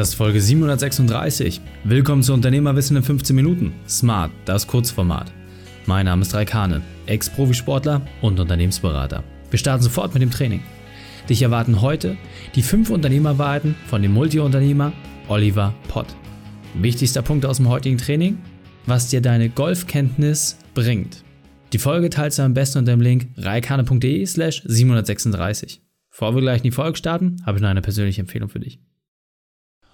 Das ist Folge 736. Willkommen zu Unternehmerwissen in 15 Minuten. Smart, das Kurzformat. Mein Name ist Raikane, Ex-Profisportler und Unternehmensberater. Wir starten sofort mit dem Training. Dich erwarten heute die fünf Unternehmerwahrheiten von dem Multiunternehmer Oliver Pott. Wichtigster Punkt aus dem heutigen Training, was dir deine Golfkenntnis bringt. Die Folge teilst du am besten unter dem Link reikane.de slash 736. Bevor wir gleich in die Folge starten, habe ich noch eine persönliche Empfehlung für dich.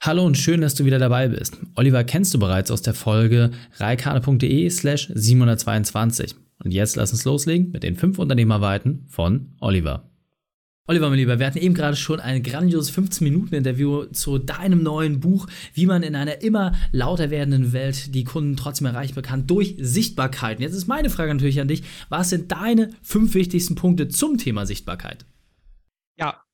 Hallo und schön, dass du wieder dabei bist. Oliver kennst du bereits aus der Folge reikane.de slash 722. Und jetzt lass uns loslegen mit den fünf Unternehmerweiten von Oliver. Oliver, mein Lieber, wir hatten eben gerade schon ein grandioses 15-Minuten-Interview zu deinem neuen Buch, wie man in einer immer lauter werdenden Welt die Kunden trotzdem erreichen kann durch Sichtbarkeit. Und jetzt ist meine Frage natürlich an dich, was sind deine fünf wichtigsten Punkte zum Thema Sichtbarkeit?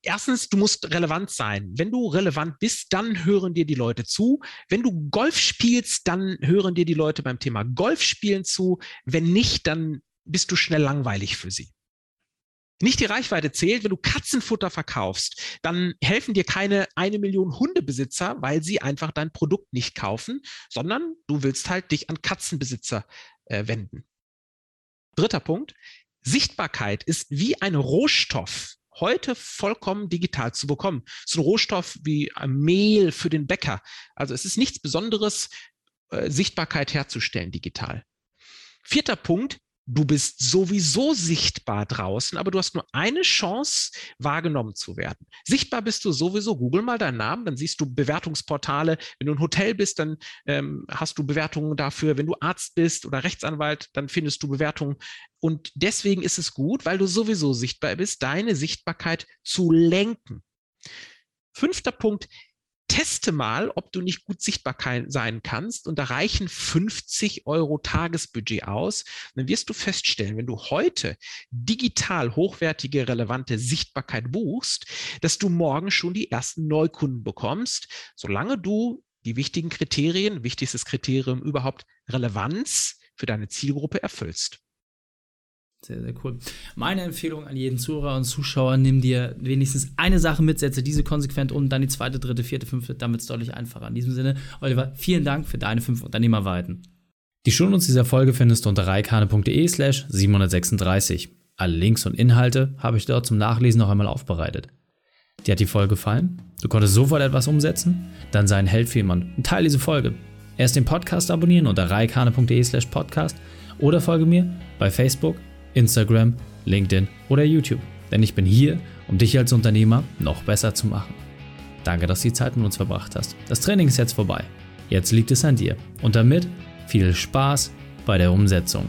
Erstens, du musst relevant sein. Wenn du relevant bist, dann hören dir die Leute zu. Wenn du Golf spielst, dann hören dir die Leute beim Thema Golfspielen zu. Wenn nicht, dann bist du schnell langweilig für sie. Nicht die Reichweite zählt, wenn du Katzenfutter verkaufst, dann helfen dir keine eine Million Hundebesitzer, weil sie einfach dein Produkt nicht kaufen, sondern du willst halt dich an Katzenbesitzer äh, wenden. Dritter Punkt. Sichtbarkeit ist wie ein Rohstoff heute vollkommen digital zu bekommen. So ein Rohstoff wie Mehl für den Bäcker. Also es ist nichts Besonderes, äh, Sichtbarkeit herzustellen digital. Vierter Punkt, du bist sowieso sichtbar draußen, aber du hast nur eine Chance, wahrgenommen zu werden. Sichtbar bist du sowieso. Google mal deinen Namen, dann siehst du Bewertungsportale. Wenn du ein Hotel bist, dann ähm, hast du Bewertungen dafür. Wenn du Arzt bist oder Rechtsanwalt, dann findest du Bewertungen. Und deswegen ist es gut, weil du sowieso sichtbar bist, deine Sichtbarkeit zu lenken. Fünfter Punkt, teste mal, ob du nicht gut sichtbar sein kannst und da reichen 50 Euro Tagesbudget aus. Und dann wirst du feststellen, wenn du heute digital hochwertige, relevante Sichtbarkeit buchst, dass du morgen schon die ersten Neukunden bekommst, solange du die wichtigen Kriterien, wichtigstes Kriterium überhaupt Relevanz für deine Zielgruppe erfüllst. Sehr, sehr cool. Meine Empfehlung an jeden Zuhörer und Zuschauer, nimm dir wenigstens eine Sache mit, setze diese konsequent um, dann die zweite, dritte, vierte, fünfte, damit es deutlich einfacher. In diesem Sinne, Oliver, vielen Dank für deine fünf Unternehmerweiten. Die Shownotes dieser Folge findest du unter reikane.de slash 736. Alle Links und Inhalte habe ich dort zum Nachlesen noch einmal aufbereitet. Dir hat die Folge gefallen? Du konntest sofort etwas umsetzen? Dann sei ein Held für jemanden und teile diese Folge. Erst den Podcast abonnieren unter reikane.de slash podcast oder folge mir bei Facebook, Instagram, LinkedIn oder YouTube. Denn ich bin hier, um dich als Unternehmer noch besser zu machen. Danke, dass du die Zeit mit uns verbracht hast. Das Training ist jetzt vorbei. Jetzt liegt es an dir. Und damit viel Spaß bei der Umsetzung.